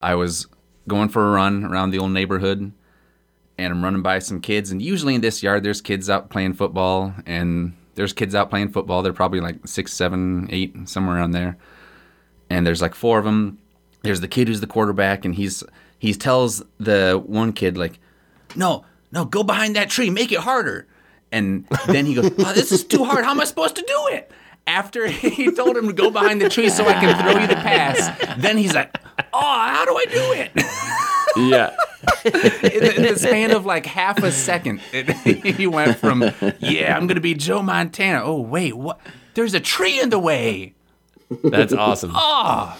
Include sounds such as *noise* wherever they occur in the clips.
I was going for a run around the old neighborhood and I'm running by some kids. And usually in this yard, there's kids out playing football, and there's kids out playing football. They're probably like six, seven, eight, somewhere around there. And there's like four of them. There's the kid who's the quarterback, and he's he tells the one kid like, "No, no, go behind that tree, make it harder." And then he goes, "Oh, this is too hard. How am I supposed to do it?" After *laughs* he told him to go behind the tree so I can throw you the pass, then he's like, "Oh, how do I do it?" *laughs* Yeah. in, the span of like half a second, it, *laughs* he went from "Yeah, I'm gonna be Joe Montana." Oh wait, what? There's a tree in the way. That's awesome. Ah,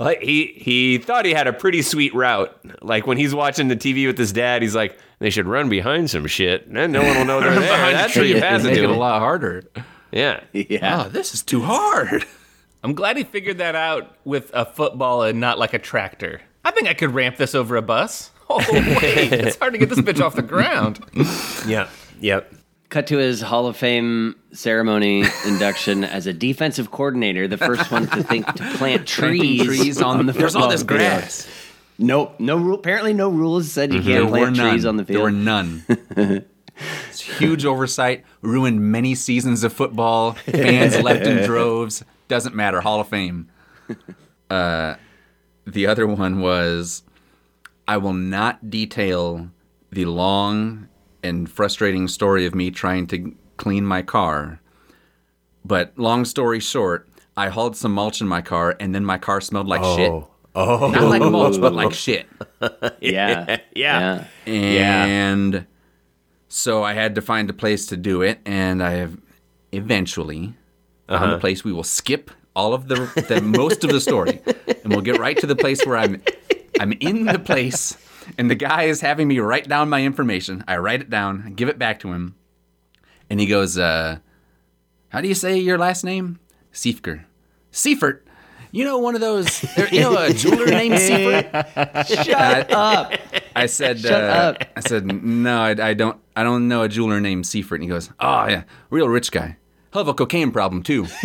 Like he he thought he had a pretty sweet route. Like when he's watching the TV with his dad, he's like, they should run behind some shit. and no one will know they're there. behind That's where tree you pass it make to it a lot harder. Yeah. *laughs* Yeah. Oh, this is too hard. *laughs* I'm glad he figured that out with a football and not like a tractor. I think I could ramp this over a bus. *laughs* Oh wait, it's hard to get this bitch off the ground. Yeah. Yep. Cut to his Hall of Fame ceremony induction as a defensive coordinator, the first one to think to plant trees, trees on, the field. There's all football this field. grass. Nope, no rule. Apparently, no rules said you mm-hmm. There can't were plant none. trees on the There were none. It's huge oversight. Ruined many seasons of football. Fans left in *laughs* droves. Doesn't matter. Hall of Fame. Uh, the other one was I will not detail the long and frustrating story of me trying to clean my car. But long story short, I hauled some mulch in my car and then my car smelled like shit. Oh. Not like mulch, but like shit. *laughs* *laughs* yeah, Yeah. And so I had to find a place to do it, and I have eventually found a place. We will skip all of the, the most of the story, and we'll get right to the place where I'm I'm in the place, and the guy is having me write down my information. I write it down, I give it back to him, and he goes, uh, "How do you say your last name?" Siefker. Seifert. You know one of those. You know a *laughs* jeweler named Seifert. Shut up. I said, Shut uh, up. I said, no, I, I don't, I don't know a jeweler named Seifert. And he goes, oh yeah, real rich guy. He'll have a cocaine problem too. *laughs*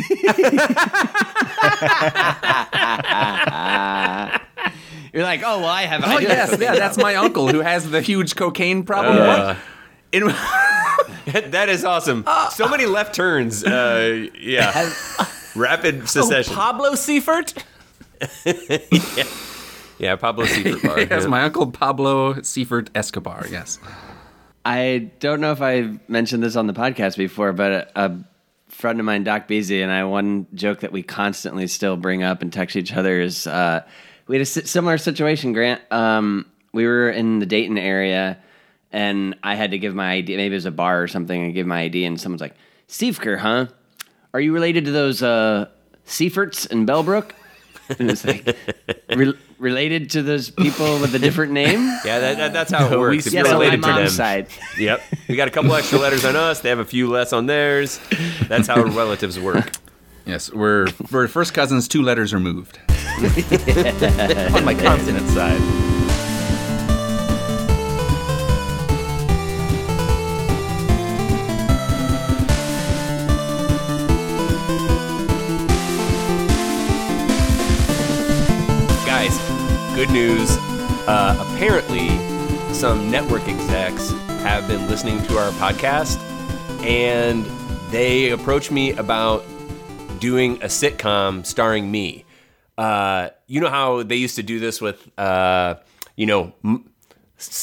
You're like, oh well, I have. oh yes, yeah, that's my uncle who has the huge cocaine problem. Uh, In- *laughs* that is awesome. So many left turns. Uh, yeah. Rapid secession. Pablo Seifert? yeah, *laughs* yeah, Pablo Seifert bar. *laughs* he has yeah. my uncle Pablo Seifert Escobar. Yes. I don't know if I've mentioned this on the podcast before, but a, a friend of mine, Doc Beasy, and I, one joke that we constantly still bring up and text each other is uh, we had a similar situation, Grant. Um, we were in the Dayton area, and I had to give my ID. Maybe it was a bar or something, and give my ID, and someone's like, Steveker, huh? Are you related to those uh, Seiferts in Bellbrook? And *laughs* it's like, "Re- related to those people with a different name? *laughs* Yeah, that, that, that's how it works. If Yes, you're on my related to them. mom's side. *laughs* Yep. We got a couple extra letters on us. They have a few less on theirs. That's how relatives work. Yes, we're we're first cousins. Two letters removed. On my continent side. Good news. Uh, apparently, some network execs have been listening to our podcast and they approached me about doing a sitcom starring me. Uh, you know how they used to do this with, uh, you know, m-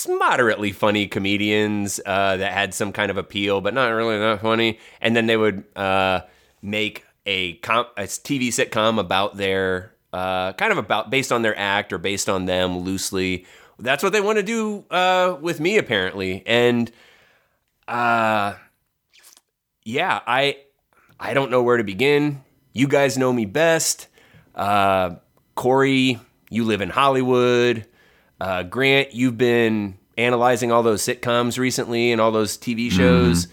moderately funny comedians uh, that had some kind of appeal, but not really that funny. And then they would uh, make a, com- a TV sitcom about their uh, kind of about based on their act or based on them loosely. That's what they want to do uh, with me apparently, and uh, yeah, I I don't know where to begin. You guys know me best. Uh, Corey, you live in Hollywood. Uh, Grant, you've been analyzing all those sitcoms recently and all those TV shows.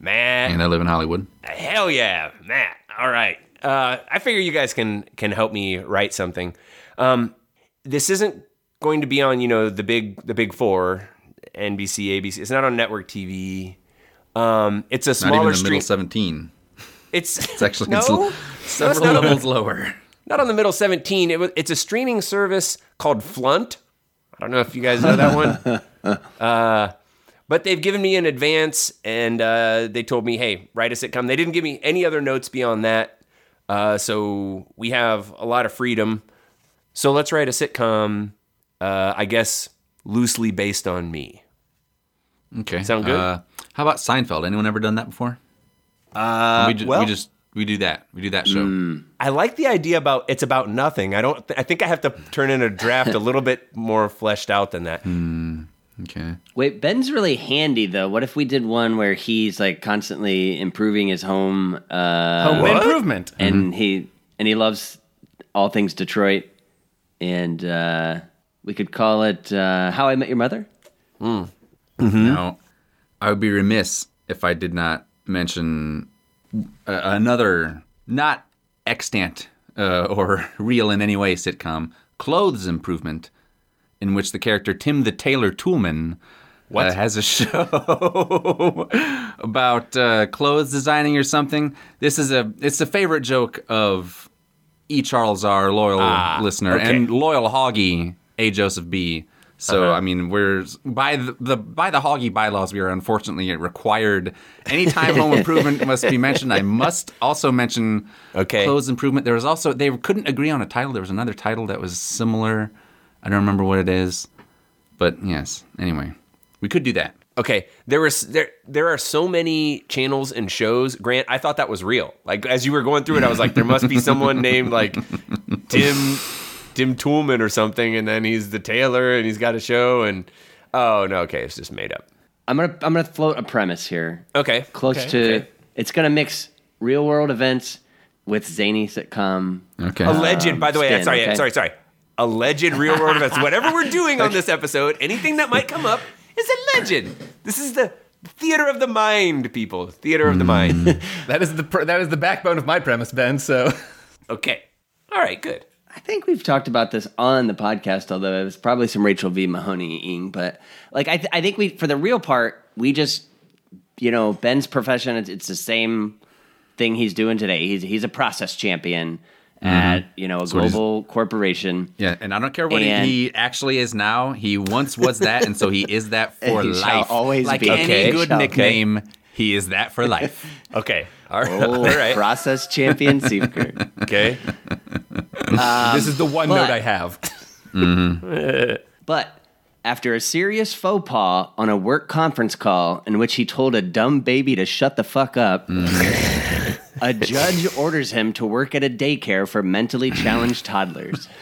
Matt, And I live in Hollywood. hell yeah, Matt. All right. Uh, I figure you guys can can help me write something. Um, this isn't going to be on you know the big the big four, NBC, ABC. It's not on network TV. Um, it's a smaller Not even the stream. middle seventeen. It's *laughs* It's actually no, it's several not a- levels lower. not on the middle 17. It was, it's a streaming service called Flunt. I don't know if you guys know that one. *laughs* uh, but they've given me an advance and uh, they told me, hey, write a sitcom. They didn't give me any other notes beyond that. Uh, so we have a lot of freedom. So let's write a sitcom, uh, I guess, loosely based on me. Okay. Sound good? Uh, how about Seinfeld? Anyone ever done that before? Uh, we, ju- we just we do that. We do that show. I like the idea about it's about nothing. I don't. I think I have to turn in a draft a little bit more fleshed out than that. Okay. Wait, Ben's really handy though. What if we did one where he's like constantly improving his home, uh, Home improvement. and he and he loves all things Detroit, and uh, we could call it uh, "How I Met Your Mother." Now, I would be remiss if I did not mention uh, another not extant uh, or *laughs* real in any way sitcom, Clothes Improvement, in which the character Tim the Tailor Toolman uh, has a *laughs* show about uh, clothes designing or something. This is a it's a favorite joke of E. Charles R. loyal listener okay. and loyal hoggy A. Joseph B. So I mean, we're by the, the by the hoggy bylaws, we are unfortunately required. Anytime home *laughs* improvement must be mentioned, I must also mention Okay. clothes improvement. There was also they couldn't agree on a title. There was another title that was similar. I don't remember what it is, but yes. Anyway, we could do that. Okay, there was there there are so many channels and shows. Grant, I thought that was real. Like as you were going through it, I was like, there must be someone *laughs* named like Tim Tim Toolman or something, and then he's the tailor and he's got a show. And oh no, okay, it's just made up. I'm gonna I'm gonna float a premise here, Okay, close Okay, to. okay. It's gonna mix real world events with zany sitcom. Okay. alleged. By the way, Stan, sorry, okay. sorry, sorry. Alleged real world events. *laughs* Whatever we're doing on this episode, anything that might come up is alleged. This is the theater of the mind, people. Theater of the mm. mind. *laughs* That is the pr- that is the backbone of my premise, Ben. So okay. All right. Good. I think we've talked about this on the podcast, although it was probably some Rachel V. Mahoney-ing. But like, I, th- I think we, for the real part, we just, you know, Ben's profession, it's, it's the same thing he's doing today. He's, he's a process champion Mm-hmm. at, you know, a he's- global corporation. Yeah, and I don't care what And- he actually is now. He once was that, and so he is that *laughs* for life. always like be. any Okay. good Shall- nickname, he is that for life. *laughs* Okay. All right. Oh, All right. process champion *laughs* Seifert. Okay. Um, this is the one but- note I have. But after a serious faux pas on a work conference call in which he told a dumb baby to shut the fuck up, mm-hmm. A judge orders him to work at a daycare for mentally challenged toddlers. *laughs*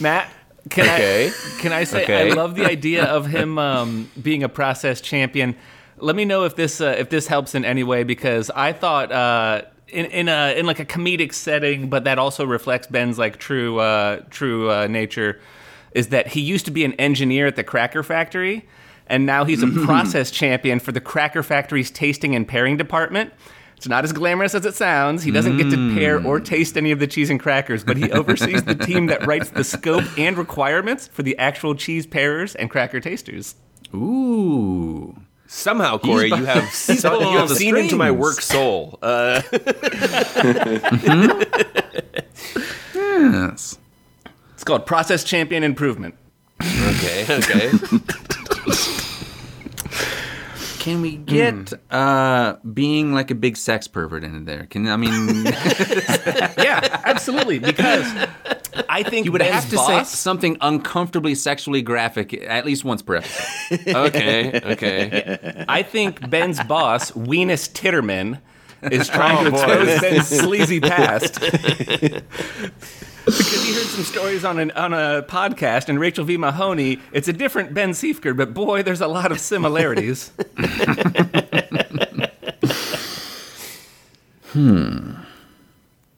Matt, can Okay. I can I say Okay. I love the idea of him um, being a process champion. Let me know if this uh, if this helps in any way because I thought uh, in in a in like a comedic setting, but that also reflects Ben's like true uh, true uh, nature, is that he used to be an engineer at the Cracker Factory, and now he's a mm-hmm. process champion for the Cracker Factory's tasting and pairing department. It's not as glamorous as it sounds. He doesn't get to pair or mm. taste any of the cheese and crackers, but he oversees the team that writes the scope and requirements for the actual cheese pairers and cracker tasters. Ooh. Somehow, Corey, you have *laughs* he's so, you have the seen into my work soul. Uh, mm-hmm. *laughs* Yes. It's called Process Champion Improvement. okay. Okay. *laughs* Can we get uh, being like a big sex pervert in there? Can I mean *laughs* Yeah, absolutely. Because I think you would Ben's have to boss, say something uncomfortably sexually graphic at least once per episode. Okay. Okay. I think Ben's boss, Weenus Titterman, is trying Oh, to boy. expose Ben's sleazy past. *laughs* because he heard some stories on an on a podcast, and Rachel V. Mahoney, it's a different Ben Siefker, but boy, there's a lot of similarities. *laughs* Hmm.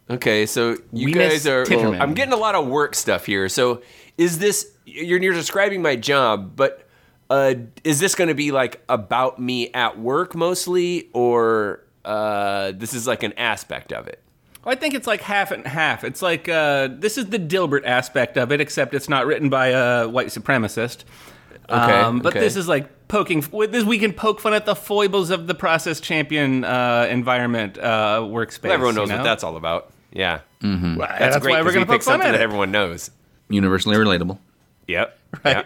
Okay, so you Weenus guys are. Titterman. I'm getting a lot of work stuff here. So, is this you're, you're describing my job, but uh, is this going to be like about me at work mostly, or uh, this is like an aspect of it? I think it's like half and half. It's like uh, this is the Dilbert aspect of it, except it's not written by a white supremacist. Okay, Um, but okay. this is like poking. With this, we can poke fun at the foibles of the process champion uh, environment uh, workspace. Well, everyone knows you know? what that's all about. Yeah, Well, that's, that's great. why 'cause we're going to poke pick fun something at that it. everyone knows. Universally relatable. Yep. *laughs* Right. Yeah.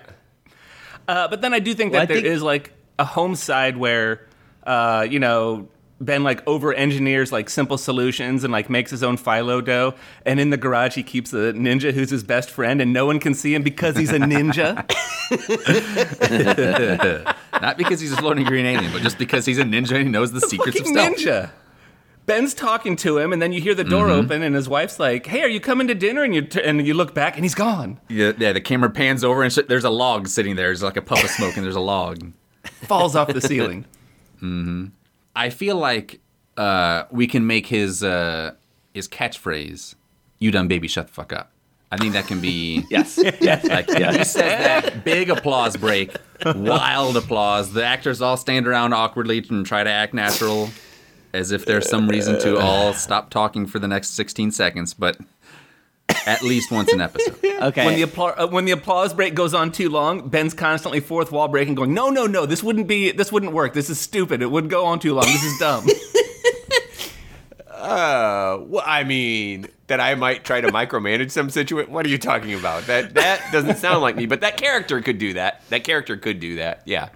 Uh, but then I do think Well, that I there think- is like a home side where, uh, you know, Ben like over engineers like simple solutions and like makes his own phyllo dough. And in the garage, he keeps a ninja who's his best friend, and no one can see him because he's a ninja. *laughs* Not because he's a floating green alien, but just because he's a ninja and he knows the secrets of Fucking stealth. ninja. Ben's talking to him, and then you hear the door Mm-hmm. open, and his wife's like, "Hey, are you coming to dinner?" And you t- and you look back, and he's gone. Yeah, yeah, the camera pans over and shit, there's a log sitting there. There's like a puff of smoke and there's a log. Falls off the ceiling. I feel like uh, we can make his uh, his catchphrase, "You done, baby, shut the fuck up." I think that can be *laughs* Yes. *laughs* yes. like he says that big applause break, wild applause. The actors all stand around awkwardly and try to act natural, as if there's some reason to all stop talking for the next 16 seconds, but at least once an episode. *laughs* Okay. When the appla- uh, when the applause break goes on too long, Ben's constantly fourth wall breaking, going, "No, no, no, this wouldn't be, this wouldn't work. This is stupid. It wouldn't go on too long. This is dumb." *laughs* Uh, well, I mean, that I might try to micromanage some situation. What are you talking about? That that doesn't sound like me. But that character could do that. That character could do that. Yeah.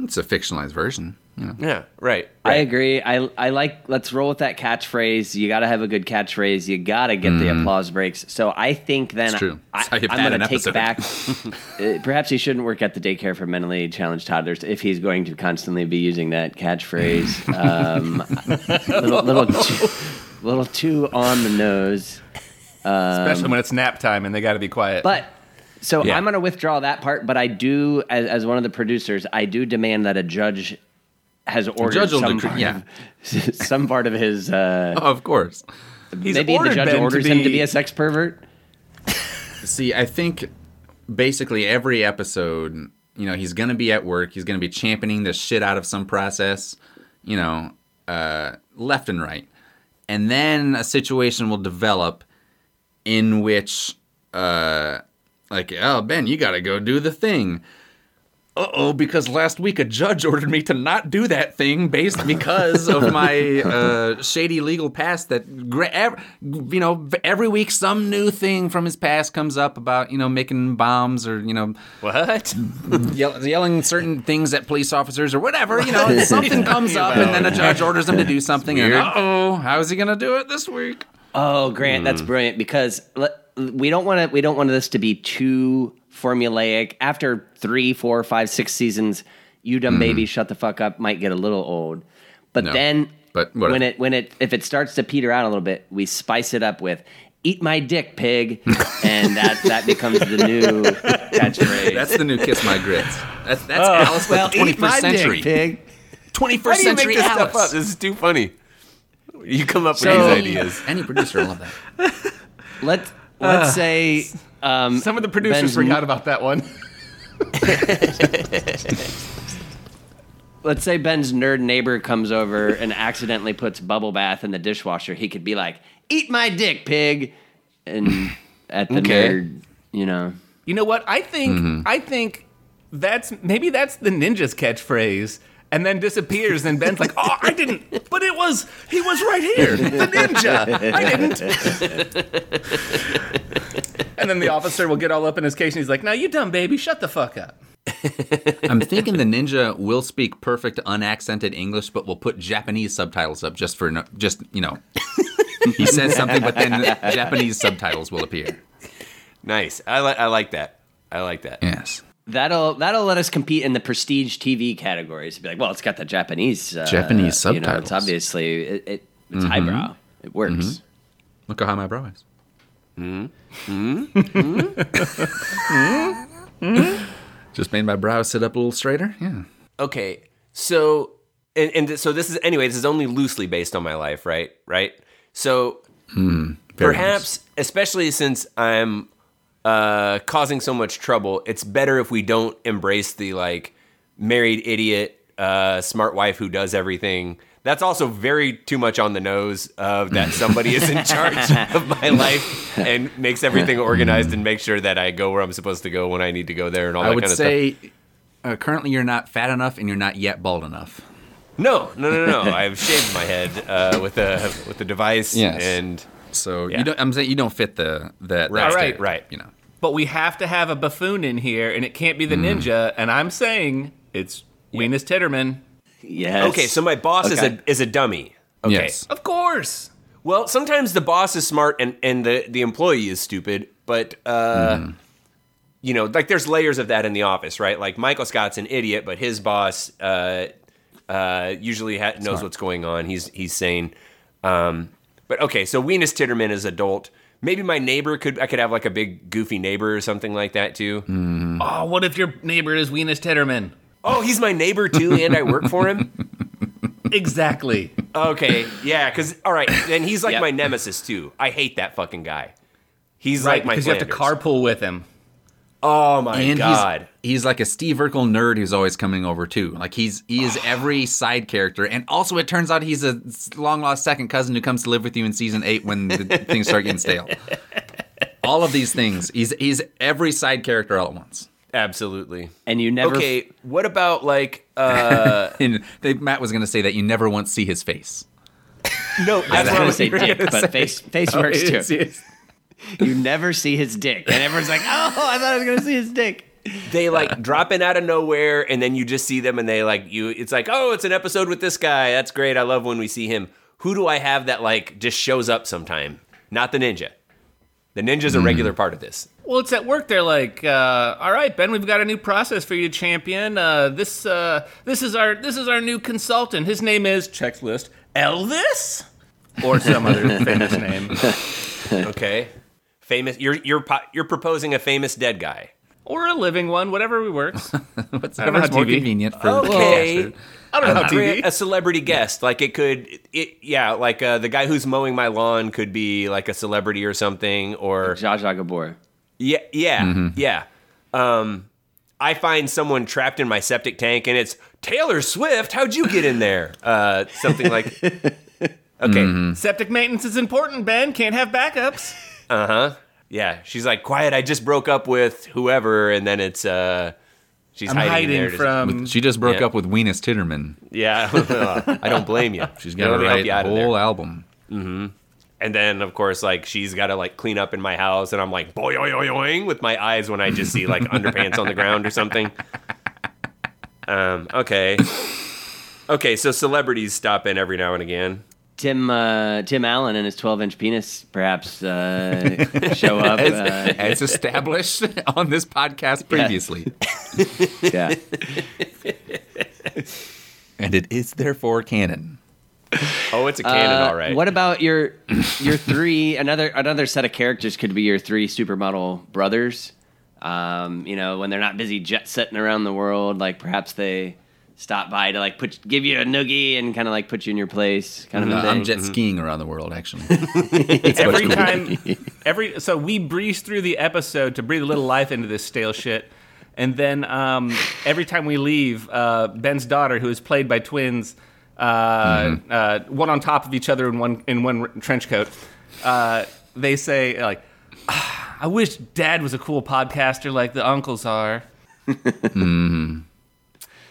It's a fictionalized version. You know. Yeah. Right. I agree. I I like. Let's roll with that catchphrase. You got to have a good catchphrase. You got to get the applause breaks. So I think then It's true. I, That's how you I'm going to take episode. back. *laughs* uh, perhaps he shouldn't work at the daycare for mentally challenged toddlers if he's going to constantly be using that catchphrase. *laughs* Um, little little too, little too on the nose. Especially when it's nap time and they got to be quiet. But so Yeah. I'm going to withdraw that part. But I do, as, as one of the producers, I do demand that a judge has ordered some, decree- part yeah. of, *laughs* some part of his. Uh, Oh, *laughs* of course. He's maybe the judge Ben to orders him to be- be a sex pervert. See, I think basically every episode, you know, he's going to be at work. He's going to be championing the shit out of some process, you know, uh, left and right. And then a situation will develop in which, uh, like, oh, Ben, you got to go do the thing. Uh oh, because last week a judge ordered me to not do that thing based because of *laughs* my uh, shady legal past. That gra- ev- you know, every week some new thing from his past comes up about you know making bombs or you know what? *laughs* yell- yelling certain things at police officers or whatever. You know, *laughs* something comes up and then a judge orders him to do something. And uh oh, how is he gonna do it this week? Oh, Grant, that's brilliant because let, we don't want to. We don't want this to be too formulaic. After three, four, five, six seasons, you dumb baby, shut the fuck up. Might get a little old, but No, then but whatever. when it when it if it starts to peter out a little bit, we spice it up with. Eat my dick, pig, *laughs* and that that becomes the new catchphrase. That's the new kiss my grits. That's that's oh, Alice, but the 21st century. pig. 21st Why do you make century this Alice. stuff up? This is too funny. You come up with So- these ideas. Any producer will love that. Let let's ah. say um, Some of the producers Ben's forgot about that one. *laughs* let's say Ben's nerd neighbor comes over and accidentally puts bubble bath in the dishwasher, he could be like, "Eat my dick, pig," and at the Okay. nerd, you know. You know what? I think Mm-hmm. I think that's maybe that's the ninja's catchphrase. And then disappears, and Ben's like, "Oh, I didn't, but it was he was right here, the ninja. I didn't." and then the officer will get all up in his case, and he's like, "Now you dumb baby, shut the fuck up." I'm thinking the ninja will speak perfect unaccented English, but will put Japanese subtitles up just for no, just you know. he says something, but then Japanese subtitles will appear. Nice. I like. I like that. I like that. Yes, That'll that'll let us compete in the prestige TV categories. Be like, well, it's got the Japanese uh, Japanese You know, subtitles. it's obviously it, it it's mm-hmm. highbrow. It works. Mm-hmm. look how high my brow is. Mm-hmm. Just made my brow sit up a little straighter. Yeah. Okay. So and, and so this is anyway. This is only loosely based on my life, right? Right. So hmm. Very perhaps, especially since I'm uh, causing so much trouble, it's better if we don't embrace the like married idiot, uh, smart wife who does everything. That's also very too much on the nose of that somebody is in charge *laughs* of my life and makes everything organized and makes sure that I go where I'm supposed to go when I need to go there and all I that would kind of stuff. say stuff. uh, currently you're not fat enough and you're not yet bald enough. No, no, no, no. I've shaved my head uh, with a with a device, Yes. and So Yeah. you don't, I'm saying you don't fit the that. Right, that right, right. You know. But we have to have a buffoon in here, and it can't be the ninja. And I'm saying it's Weenus Titterman. Yes. okay. So my boss is a is a dummy. Okay. Yes. Of course. Well, sometimes the boss is smart and, and the, the employee is stupid, but uh, you know, like there's layers of that in the office, right? Like Michael Scott's an idiot, but his boss uh, uh, usually ha- knows what's going on. He's he's sane. Um, but okay, so Weenus Titterman is adult. Maybe my neighbor could I could have like a big goofy neighbor or something like that too. Mm-hmm. Oh, what if your neighbor is Weenus Titterman? Oh, he's my neighbor too, and I work for him. *laughs* Exactly. Okay, yeah, because all right, then he's like Yep. my nemesis too. I hate that fucking guy. He's right, like my because you have to carpool with him. Oh my and god. he's he's like a Steve Urkel nerd who's always coming over too. Like he's he is every side character, and also it turns out he's a long lost second cousin who comes to live with you in season eight when the *laughs* things start getting stale. All of these things, he's he's every side character all at once. Absolutely. And you never. Okay, what about like *laughs* uh And they, Matt was going to say that you never once see his face. no, I was that's what I going to was say saying. dick, but face face works *laughs* too. It's- it's- *laughs* You never see his dick, and everyone's like, "Oh, I thought I was going to see his dick." They like drop in out of nowhere and then you just see them and they like you it's like, "Oh, it's an episode with this guy. That's great. I love when we see him." Who do I have that like just shows up sometime? Not the ninja. The ninja's a regular part of this. Well, it's at work. They're like, uh, "All right, Ben, we've got a new process for you, champion. Uh, this uh, this is our this is our new consultant. His name is checklist Elvis, or some other *laughs* famous name, *laughs* Okay. Famous you're you're you're proposing a famous dead guy. or a living one, whatever works. *laughs* What's don't whatever's more TV. convenient for Okay. the I don't know how Grant TV. a celebrity guest. Like it could, it, yeah, like uh, the guy who's mowing my lawn could be like a celebrity or something, or Zsa Zsa Gabor. yeah, yeah, yeah. Um, I find someone trapped in my septic tank, and it's Taylor Swift. How'd you get in there? *laughs* Uh, something like, okay, Septic maintenance is important, Ben. Can't have backups. Uh huh, yeah. She's like, quiet. I just broke up with whoever, and then it's uh, she's I'm hiding, in hiding there to- from. She just broke Yeah. up with Weenus Titterman. Yeah, *laughs* I don't blame you. She's Yeah, got let to me help write you the out of there. whole album. And then, of course, like she's got to like clean up in my house, and I'm like boy boing with my eyes when I just see like underpants on the ground or something. Um. Okay. Okay. So celebrities stop in every now and again. Tim uh, Tim Allen and his 12 inch penis perhaps uh, *laughs* show up. Uh, As established *laughs* on this podcast previously. *laughs* yeah. And it is therefore canon. Oh, it's a canon, Uh, all right. What about your your three? Another another set of characters could be your three supermodel brothers. Um, you know, when they're not busy jet setting around the world, like perhaps they stop by to like put give you a noogie and kind of like put you in your place, kind of a thing. I'm jet skiing around the world, actually. *laughs* *laughs* every time every so we breeze through the episode to breathe a little life into this stale shit and then um, every time we leave uh, ben's daughter who is played by twins uh, uh, one on top of each other in one in one trench coat uh, they say like "Ah, i wish dad was a cool podcaster like the uncles are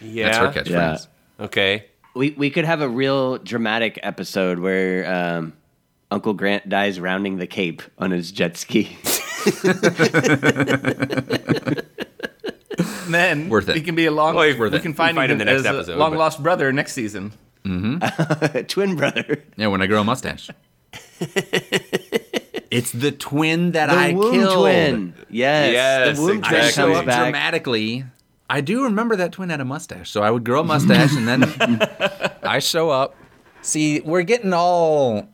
yeah. That's her catchphrase. Yeah. Okay. We we could have a real dramatic episode where um, Uncle Grant dies rounding the Cape on his jet ski. *laughs* And then Worth it. he can be a long Well, it's we it. can find We'll him find him the next as a episode, long but- lost brother next season *laughs* Twin brother. Yeah, when I grow a mustache. *laughs* it's the twin that The I womb killed. twin. Yes. Yes, the womb exactly. I twin show comes up back. dramatically. I do remember that twin had a mustache, so I would grow a mustache and then *laughs* I show up. See, we're getting all.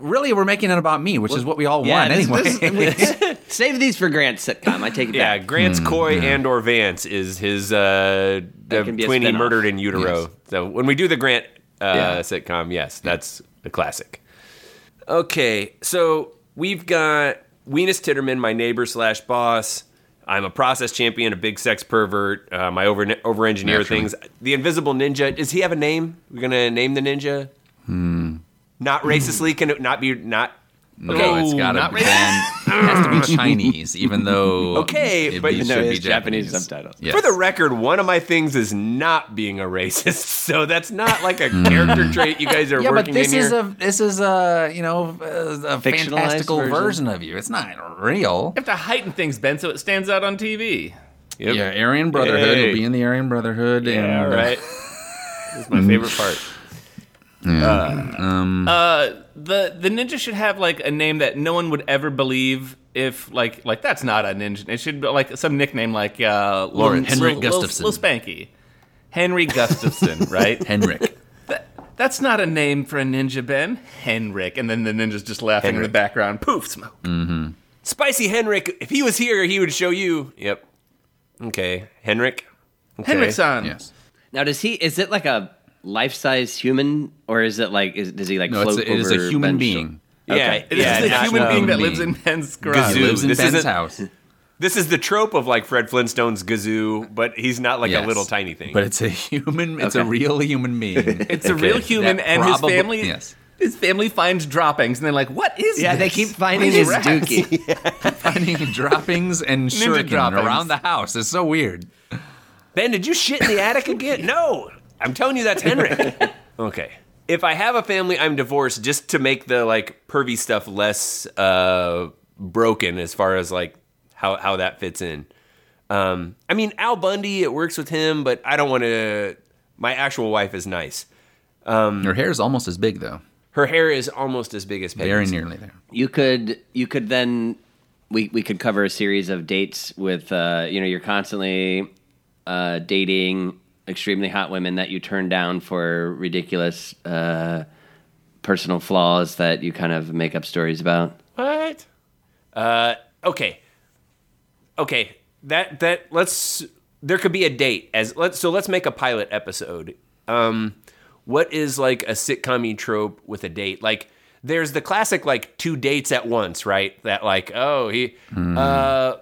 Really, we're making it about me, which is what we all Yeah, want this- anyway. this- *laughs* Save these for Grant's sitcom. I take it Yeah, back. Grant's Coy and or Vance is his uh, the can be a twin he spin-off. murdered in utero. Yes. So when we do the Grant uh, Yeah. sitcom, yes, that's a classic. Okay, so we've got Weenus Titterman, my neighbor slash boss. I'm a process champion, a big sex pervert. Um, I over over engineer things. The Invisible Ninja. Does he have a name? We're gonna name the ninja. Not racistly. Can it not be not? No, Okay. it's gotta not be Ben. has to be Chinese, even though *laughs* Okay, it but be- you know, should it's be Japanese Japanese, subtitles. Yes. For the record, one of my things is not being a racist, *laughs* so that's not like a character mm. trait you guys are yeah, but this in is here. a this is a you know a, a fantastical version. version. of you. It's not real. You have to heighten things, Ben, so it stands out on TV. Yep. Yeah, Aryan Brotherhood Hey. will be in the Aryan Brotherhood. Yeah, and, all right. *laughs* That's my favorite part. Uh, yeah. Um, uh, the the ninja should have like a name that no one would ever believe if like like that's not a ninja. It should be like some nickname like uh, Lawrence. Henrik Lil, Lil, Gustafsson. Lil Spanky, Henry Gustafson, *laughs* right? Henrik. That's not a name for a ninja, Ben. Henrik, and then the ninja's just laughing in the background. Poof, smoke. Spicy Henrik, if he was here, he would show you. Yep. Okay. Henrik. Okay. Henrik-san. yes. Now, does he? Is it like a life-size human, or is it like? Is, does he like No, it's float a, it is a human Ben's being. Yeah, Okay. It is yeah. a human being that lives in Ben's garage. Gazoo. Lives in This Ben's house, This is the trope of like Fred Flintstone's Gazoo, but he's not like Yes. a little tiny thing. but it's a human. It's a real human being. *laughs* It's a real human, That and probably- his family. yes. His family finds droppings, and they're like, "What is this? *laughs* Yeah, this? they keep finding his is rats?" dookie. finding droppings and shuriken droppings. around the house. It's so weird. Ben, did you shit in the attic again? No. I'm telling you that's Henrik. *laughs* okay. If I have a family, I'm divorced just to make the like pervy stuff less uh, broken as far as like how, how that fits in. Um, I mean, Al Bundy, it works with him, but I don't want to. My actual wife is nice. Um, Her hair is almost as big though. Her hair is almost as big as Very nearly there. You could you could then we we could cover a series of dates with uh, you know you're constantly uh, dating extremely hot women that you turn down for ridiculous uh, personal flaws that you kind of make up stories about. What? Uh, okay. Okay. That that let's there could be a date as let's so let's make a pilot episode. Um, what is like a sitcom trope with a date? Like there's the classic like two dates at once, right? That like oh he, uh,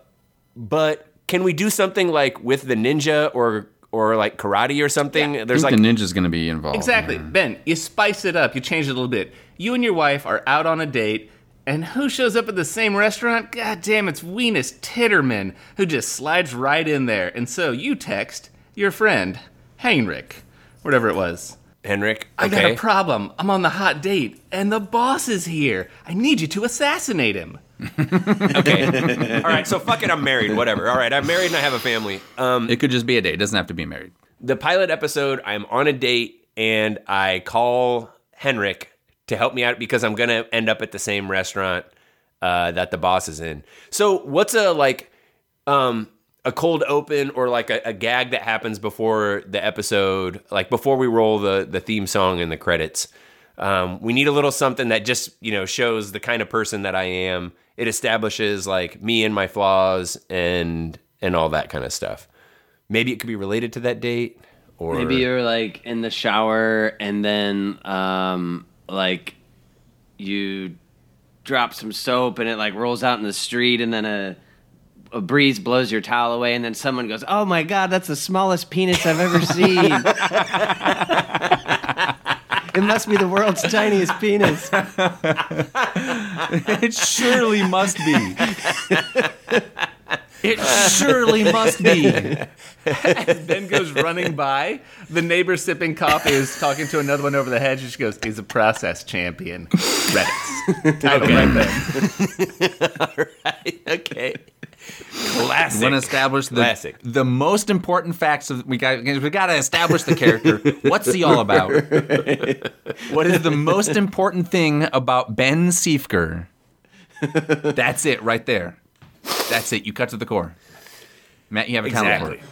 but can we do something like with the ninja or or like karate or something? I There's think like the ninja's going to be involved. Exactly. Ben, you spice it up. You change it a little bit. You and your wife are out on a date, and who shows up at the same restaurant? God damn, it's Weenus Titterman, who just slides right in there. And so you text your friend, Heinrich, whatever it was. Henrik. I got a problem. I'm on the hot date, and the boss is here. I need you to assassinate him. *laughs* okay. All right. So fuck it. I'm married. Whatever. All right. I'm married and I have a family. Um, It could just be a date. It doesn't have to be married. the pilot episode, I'm on a date and I call Henrik to help me out because I'm gonna end up at the same restaurant uh, that the boss is in. So what's a like um, a cold open or like a, a gag that happens before the episode, like before we roll the the theme song and the credits? Um, we need a little something that just you know shows the kind of person that I am. It establishes like me and my flaws and and all that kind of stuff. Maybe it could be related to that date, or Maybe you're like in the shower and then um, like you drop some soap and it like rolls out in the street and then a a breeze blows your towel away and then someone goes, "Oh my god, that's the smallest penis I've ever seen." *laughs* it must be the world's tiniest penis. *laughs* It surely must be. It surely must be. As Ben goes running by. The neighbor sipping coffee is talking to another one over the hedge. And she goes, "He's a process champion." Credits. Title right there. *laughs* okay. Classic. We want to establish the, Classic. the most important facts of we got we got to establish the character. What's he all about? *laughs* what is the most important thing about Ben Siefker? That's it right there. That's it. You cut to the core. Matt, you have a talent Exactly. it.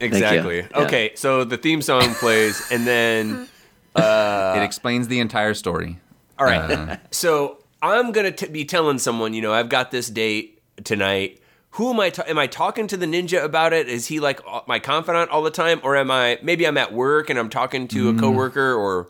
Exactly. you. Yeah. Okay, so the theme song plays, and then *laughs* uh, it explains the entire story. all right. Uh, so I'm gonna t- be telling someone, you know, I've got this date tonight. Who am I? Ta- am I talking to the ninja about it? Is he like uh, my confidant all the time, or am I? Maybe I'm at work and I'm talking to a coworker, or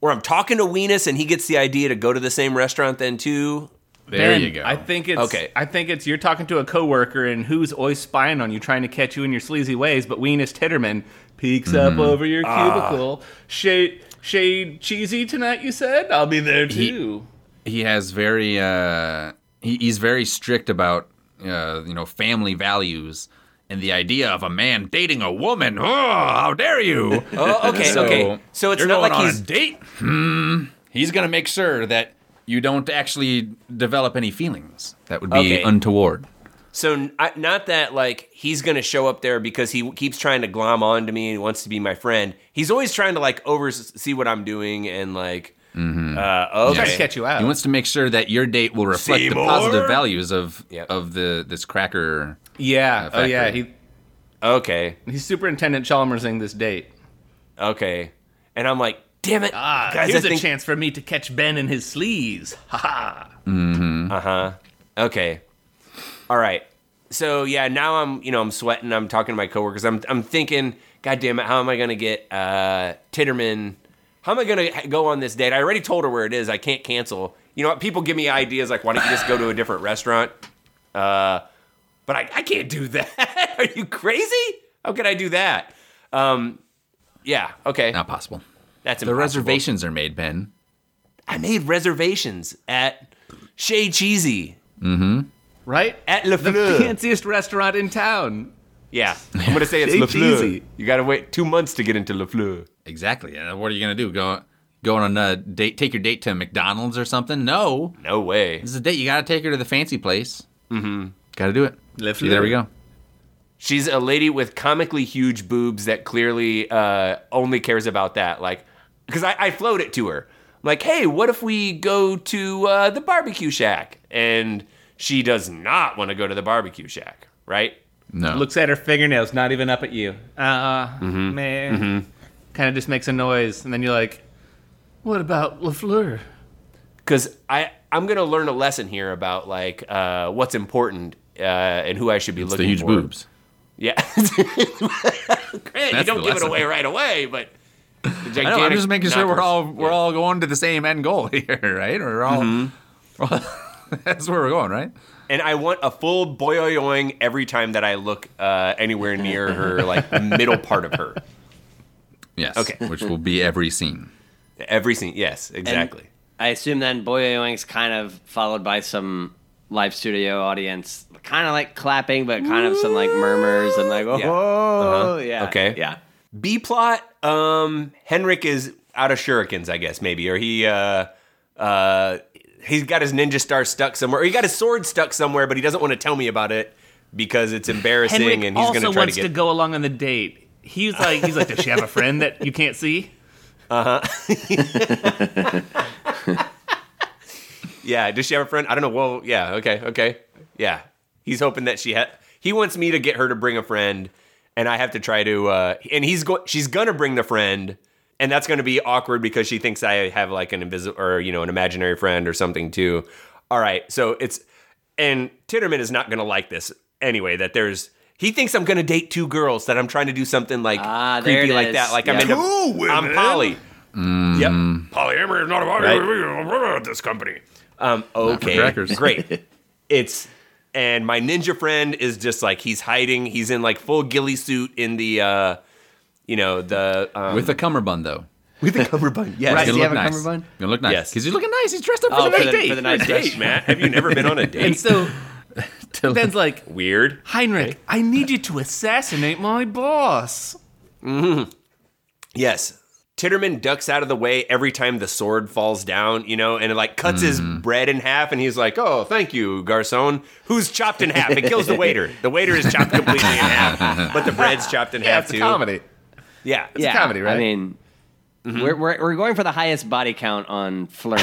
or I'm talking to Weenus and he gets the idea to go to the same restaurant then too. There Ben, you go. I think it's Okay. I think it's you're talking to a coworker and who's always spying on you, trying to catch you in your sleazy ways. But Weenus Titterman peeks Mm-hmm. up over your Ah. cubicle. Shade shade cheesy tonight. You said I'll be there too. he has very uh he, he's very strict about uh, you know family values and the idea of a man dating a woman. Oh, how dare you! Oh, okay, So, okay. So it's not like he's date. Hmm. He's gonna make sure that you don't actually develop any feelings that would be Okay. untoward. So not that like he's gonna show up there because he keeps trying to glom on to me and wants to be my friend. He's always trying to like oversee what I'm doing and like. Mm-hmm. Uh, Trying to okay. catch you out. He wants to make sure that your date will reflect Seymour? the positive values of Yep. of the this cracker. yeah. Uh, oh yeah. He Okay. he's Superintendent Chalmersing this date. Okay. And I'm like, damn it, Ah, guys! here's I a think. chance for me to catch Ben in his sleeves. *laughs* Ha ha. Uh huh. Okay. All right. So yeah, now I'm you know I'm sweating. I'm talking to my coworkers. I'm I'm thinking, God damn it, how am I gonna get uh, Titterman? How am I gonna go on this date? I already told her where it is. I can't cancel. You know what? People give me ideas like, why don't you just go to a different restaurant? Uh, but I, I can't do that. *laughs* Are you crazy? How can I do that? Um, yeah. Okay. Not possible. That's The reservations are made, Ben. I made reservations at Chez Cheesy Right? at Le The fanciest restaurant in town. Yeah, *laughs* I'm gonna say it's Hey, Le Fleur. cheesy. You gotta wait two months to get into Le Fleur. Exactly. And what are you gonna do? Go go on a date? Take your date to McDonald's or something? No. No way. This is a date. You gotta take her to the fancy place. Mm-hmm. Gotta do it. Le See, there we go. She's a lady with comically huge boobs that clearly uh, only cares about that. Like, because I, I float it to her. I'm like, hey, what if we go to uh, the barbecue shack? And she does not want to go to the barbecue shack, right? No. Looks at her fingernails, not even up at you. Uh, Mm-hmm. man. Kind of just makes a noise, and then you're like, "What about Lafleur?" Because I I'm gonna learn a lesson here about like uh, what's important uh, and who I should be it's looking the huge for. boobs. Yeah. *laughs* Granted, you don't the give it away right away, but the I gigantic know. I'm just making sure we're all we're Yeah. all going to the same end goal *laughs* here, right? We're all. Mm-hmm. *laughs* that's where we're going, right? And I want a full boyoyoing every time that I look uh, anywhere near her, *laughs* like middle part of her. Yes. Okay. Which will be every scene. Every scene. Yes, exactly. I assume then Boyoing's kind of followed by some live studio audience, kind of like clapping, but kind of some like murmurs and like, oh, Yeah. Uh-huh. yeah. Okay. Yeah. B plot. Um, Henrik is out of shurikens, I guess maybe, or he uh, uh, he's got his ninja star stuck somewhere, or he got his sword stuck somewhere, but he doesn't want to tell me about it because it's embarrassing, Henrik and he's going to try wants to get... He also wants to, go along on the date. He's like, he's like, does she have a friend that you can't see? Uh huh. *laughs* yeah, does she have a friend? I don't know. Well, yeah, okay, okay, yeah. He's hoping that she had. He wants me to get her to bring a friend, and I have to try to. uh And he's go. She's gonna bring the friend, and that's gonna be awkward because she thinks I have like an invisible or you know an imaginary friend or something too. All right, so it's and Titterman is not gonna like this anyway. That there's. He thinks I'm gonna date two girls. That I'm trying to do something like Ah, creepy like is. that. Like Yeah. I'm into. Two I'm Polly. poly. Yep. Polyamory is not about Right. this company. Um, okay, *laughs* great. It's and my ninja friend is just like he's hiding. He's in like full ghillie suit in the, uh, you know, the um, With a cummerbund, though. with the cummerbund. *laughs* Yes, Right. He's Does he gonna have look a nice. cummerbund? Gonna look nice. Yes. Because he's looking nice. He's dressed up for Oh, the for night the, date. for the nice date, date. *laughs* Matt. Have you never been on a date? And so *laughs* Ben's like, Weird. Heinrich, I need you to assassinate my boss. Yes. Titterman ducks out of the way every time the sword falls down, you know, and it like cuts his Mm-hmm. bread in half, and he's like, "Oh, thank you, garçon." Who's chopped in half? It kills the waiter. The waiter is chopped completely in half, but the bread's chopped in Yeah, half it's too. a comedy. Yeah, It's a comedy, right? I mean, Mm-hmm. we're, we're, we're going for the highest body count on Flirt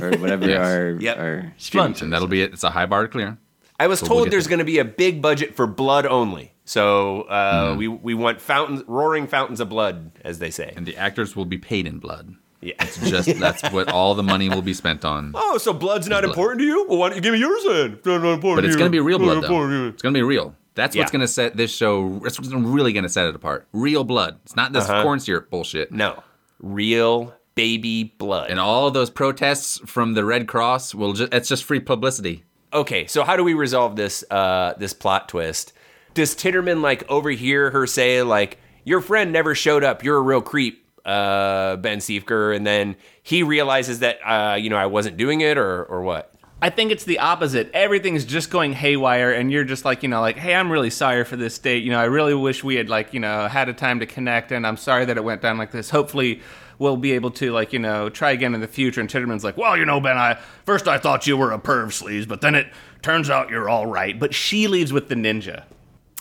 or whatever Yes. our, Yep. our streaming and that'll be it. It's a high bar to clear. I was we'll told there's going to be a big budget for blood only. So uh, Hmm. we we want fountains, roaring fountains of blood, as they say. And the actors will be paid in blood. Yeah. It's just that's what all the money will be spent on. *laughs* Oh, so blood's not blood. important to you? Well, why don't you give me yours then? If not important But it's to going to be real blood, not important to though. It's going to be real. That's what's Yeah. going to set this show. That's what's really going to set it apart. Real blood. It's not this corn syrup bullshit. Uh-huh. No, real baby blood. And all of those protests from the Red Cross will just. It's just free publicity. okay, so how do we resolve this uh, this plot twist? Does Titterman like overhear her say like, "Your friend never showed up. You're a real creep, uh, Ben Siefker," and then he realizes that uh, you know I wasn't doing it, or or what? I think it's the opposite. Everything's just going haywire, and you're just like, you know, like, hey, I'm really sorry for this date. You know, I really wish we had like, you know, had a time to connect, and I'm sorry that it went down like this. Hopefully, we'll be able to like, you know, try again in the future. And Titterman's like, well, you know, Ben, I first I thought you were a perv sleaze, but then it turns out you're all right. But she leaves with the ninja.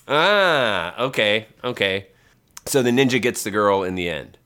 Ah, okay, okay. So the ninja gets the girl in the end.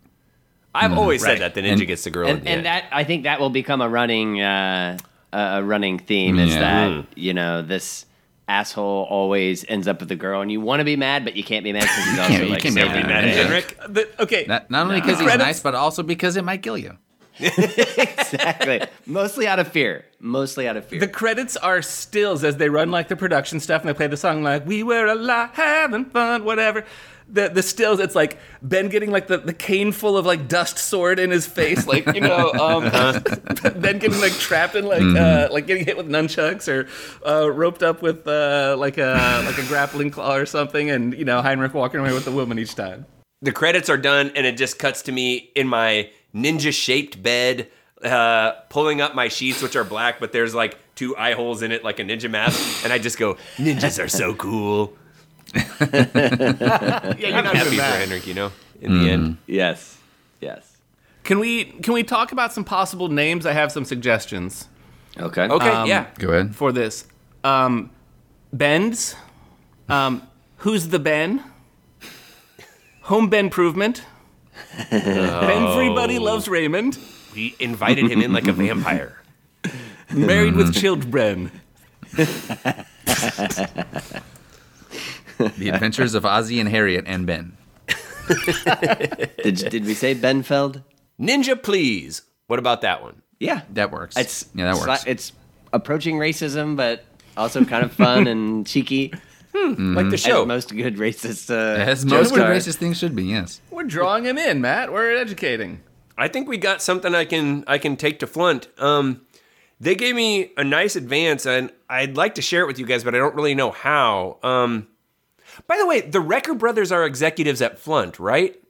I've always right. said that the ninja And- gets the girl in and, the and end. that I think that will become a running uh, a a running theme is Yeah. that hmm. you know this asshole always ends up with the girl, and you want to be mad, but you can't be mad because he's also you like can't be so mad at mad. Henrik, the, okay, Not, not only because he's Credits- nice, but also because it might kill you. *laughs* exactly. Mostly out of fear. Mostly out of fear. The credits are stills as they run like the production stuff and they play the song like "We were alive, having fun," whatever. The the stills, it's like Ben getting like the, the cane full of like dust sword in his face, like you know, *laughs* um, *laughs* Ben getting like trapped in like uh, like getting hit with nunchucks or uh, roped up with uh, like a like a grappling claw or something, and you know Heinrich walking away with the woman each time. the credits are done and it just cuts to me in my ninja shaped bed uh, pulling up my sheets which are black but there's like two eye holes in it like a ninja mask and i just go ninjas are so cool *laughs* Yeah, you're i'm not happy for that. henrik you know in the end yes. Yes. Can we can we talk about some possible names? I have some suggestions. Okay. okay Um, yeah Go ahead. for this. Um, Ben's. Um, who's the Ben? Home Ben Improvement. *laughs* Everybody loves Raymond. we invited him in like a vampire Married with children. *laughs* *laughs* The Adventures of Ozzie and Harriet and Ben. Did, did we say Benfeld? ninja please what about that one Yeah. That works. It's yeah, that works. li- It's approaching racism, but also kind of fun and cheeky. like the As show most good racist. Uh, As most good racist things should be. Yes. We're drawing him in, Matt. We're educating. I think we got something I can I can take to Flunt. Um, they gave me a nice advance, and I'd like to share it with you guys, but I don't really know how. Um, by the way, the Wrecker brothers are executives at Flunt, right?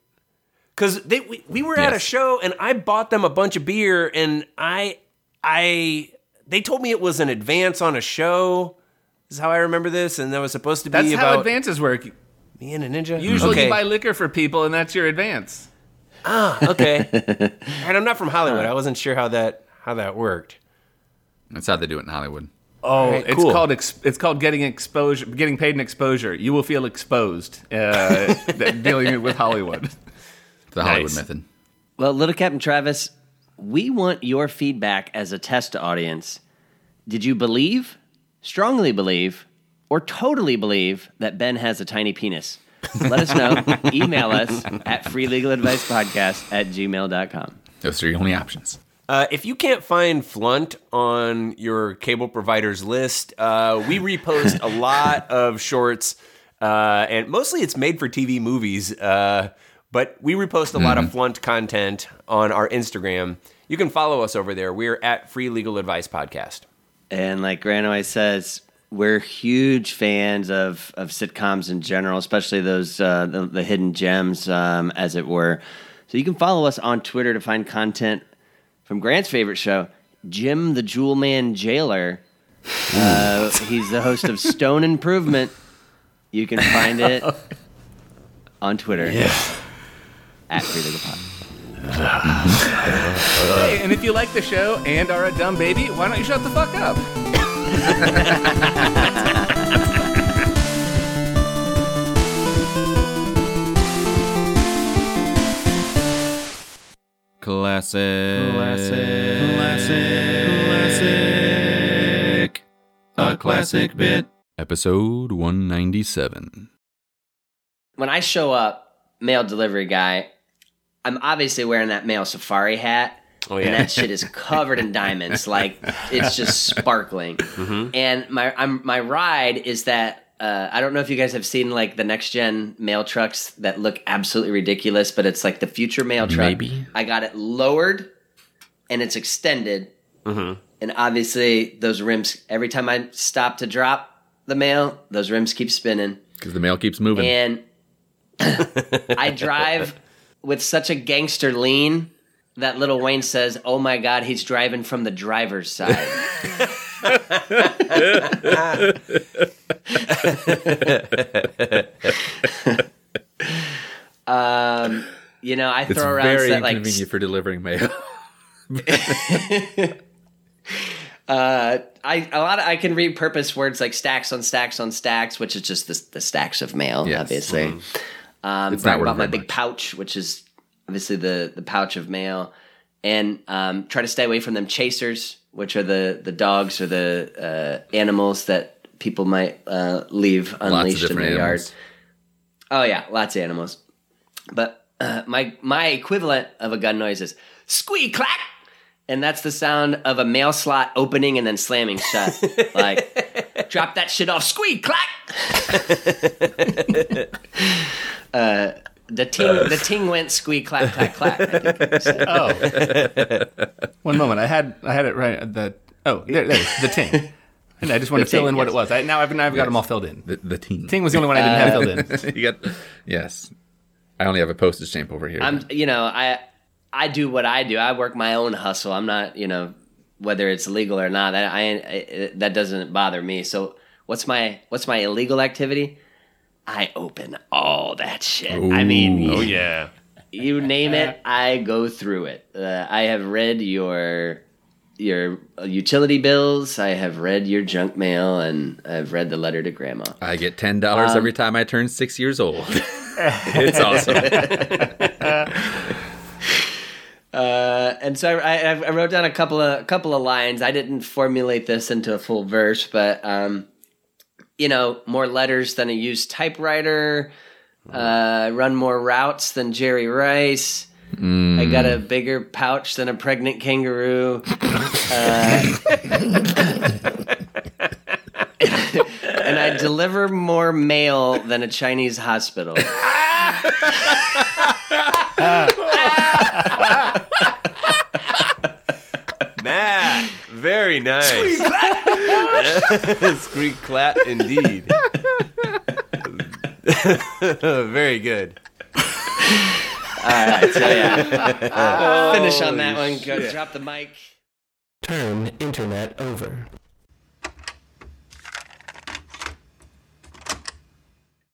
Because they we, we were at a show, and I bought them a bunch of beer, and I I they told me it was an advance on a show. This is how I remember this, and that was supposed to be That's how about advances work. me and a ninja. Usually okay. you buy liquor for people, and that's your advance. Ah, okay, *laughs* and I'm not from Hollywood. I wasn't sure how that how that worked. That's how they do it in Hollywood. Oh, It's cool. called ex- it's called getting exposure, getting paid in exposure. You will feel exposed uh, *laughs* dealing with Hollywood. The Hollywood Nice. method. Well, Little Captain Travis, we want your feedback as a test audience. Did you believe, strongly believe, or totally believe that Ben has a tiny penis? Let us know. *laughs* Email us at freelegaladvicepodcast at gmail.com. Those are your only options. Uh, if you can't find Flunt on your cable provider's list, uh, we repost a *laughs* lot of shorts, uh, and mostly it's made for TV movies. Uh, but we repost a lot of Flunt content on our Instagram. You can follow us over there. We're at Free Legal Advice Podcast. And like Grant always says, we're huge fans of, of sitcoms in general, especially those uh, the, the hidden gems, um, as it were. So you can follow us on Twitter to find content from Grant's favorite show, Jim the Jewel Man Jailer. Uh, *laughs* he's the host of Stone Improvement. You can find it on Twitter at Free Legal Pod. *laughs* Hey, and if you like the show and are a dumb baby, why don't you shut the fuck up? *laughs* Classic. Classic. Classic. Classic. A classic bit. Episode 197. when I show up, mail delivery guy, I'm obviously wearing that mail safari hat. Oh, And that shit is covered in diamonds, like it's just *laughs* sparkling. Mm-hmm. And my I'm, my ride is that uh, I don't know if you guys have seen like the next gen mail trucks that look absolutely ridiculous, but it's like the future mail truck. Maybe. I got it lowered and it's extended, Mm-hmm. and obviously those rims. Every time I stop to drop the mail, those rims keep spinning Because the mail keeps moving. and *laughs* I drive with such a gangster lean that Lil Wayne says, "Oh my God, he's driving from the driver's side." *laughs* *laughs* um, you know, I It's throw around very set, like inconvenient for delivering mail. *laughs* *laughs* uh, I a lot. Of, I can repurpose words like stacks on stacks on stacks, which is just the, the stacks of mail, Yes. obviously. Um, Mm-hmm. It's not about my very big much. pouch, which is obviously the the pouch of mail, and um, try to stay away from them chasers, which are the the dogs or the uh, animals that people might uh, leave unleashed in their yard. Oh yeah, lots of animals. But uh, my my equivalent of a gun noise is squeak clack, and that's the sound of a mail slot opening and then slamming shut. *laughs* like drop that shit off, squeak clack. *laughs* uh, the ting the ting went squeak clack clack clack. I think I said. Oh, *laughs* one moment. I had I had it right. The oh, there, there the ting. And I just want The to fill ting, in what it was. I, now I've now I've got them all filled in. The, the team. Ting was the only one I didn't have filled in. *laughs* you got yes. I only have a postage stamp over here. I'm you know I I do what I do. I work my own hustle. I'm not you know whether it's legal or not. That I, I that doesn't bother me. So what's my what's my illegal activity? I open all that shit. I mean, Oh yeah. you name it, I go through it. Uh, I have read your your utility bills. I have read your junk mail, and I've read the letter to grandma. I get ten dollars Um, every time I turn six years old. *laughs* *laughs* it's awesome. *laughs* Uh, and so I, I, I wrote down a couple of a couple of lines. I didn't formulate this into a full verse, but um, you know, more letters than a used typewriter. Uh, run more routes than Jerry Rice. I got a bigger pouch than a pregnant kangaroo. Uh, *laughs* and I deliver more mail than a Chinese hospital. *laughs* Matt, very nice. Squeak clap, *laughs* indeed. *laughs* very good. All right, so yeah. Finish on that one. Go drop the mic. Turn internet over.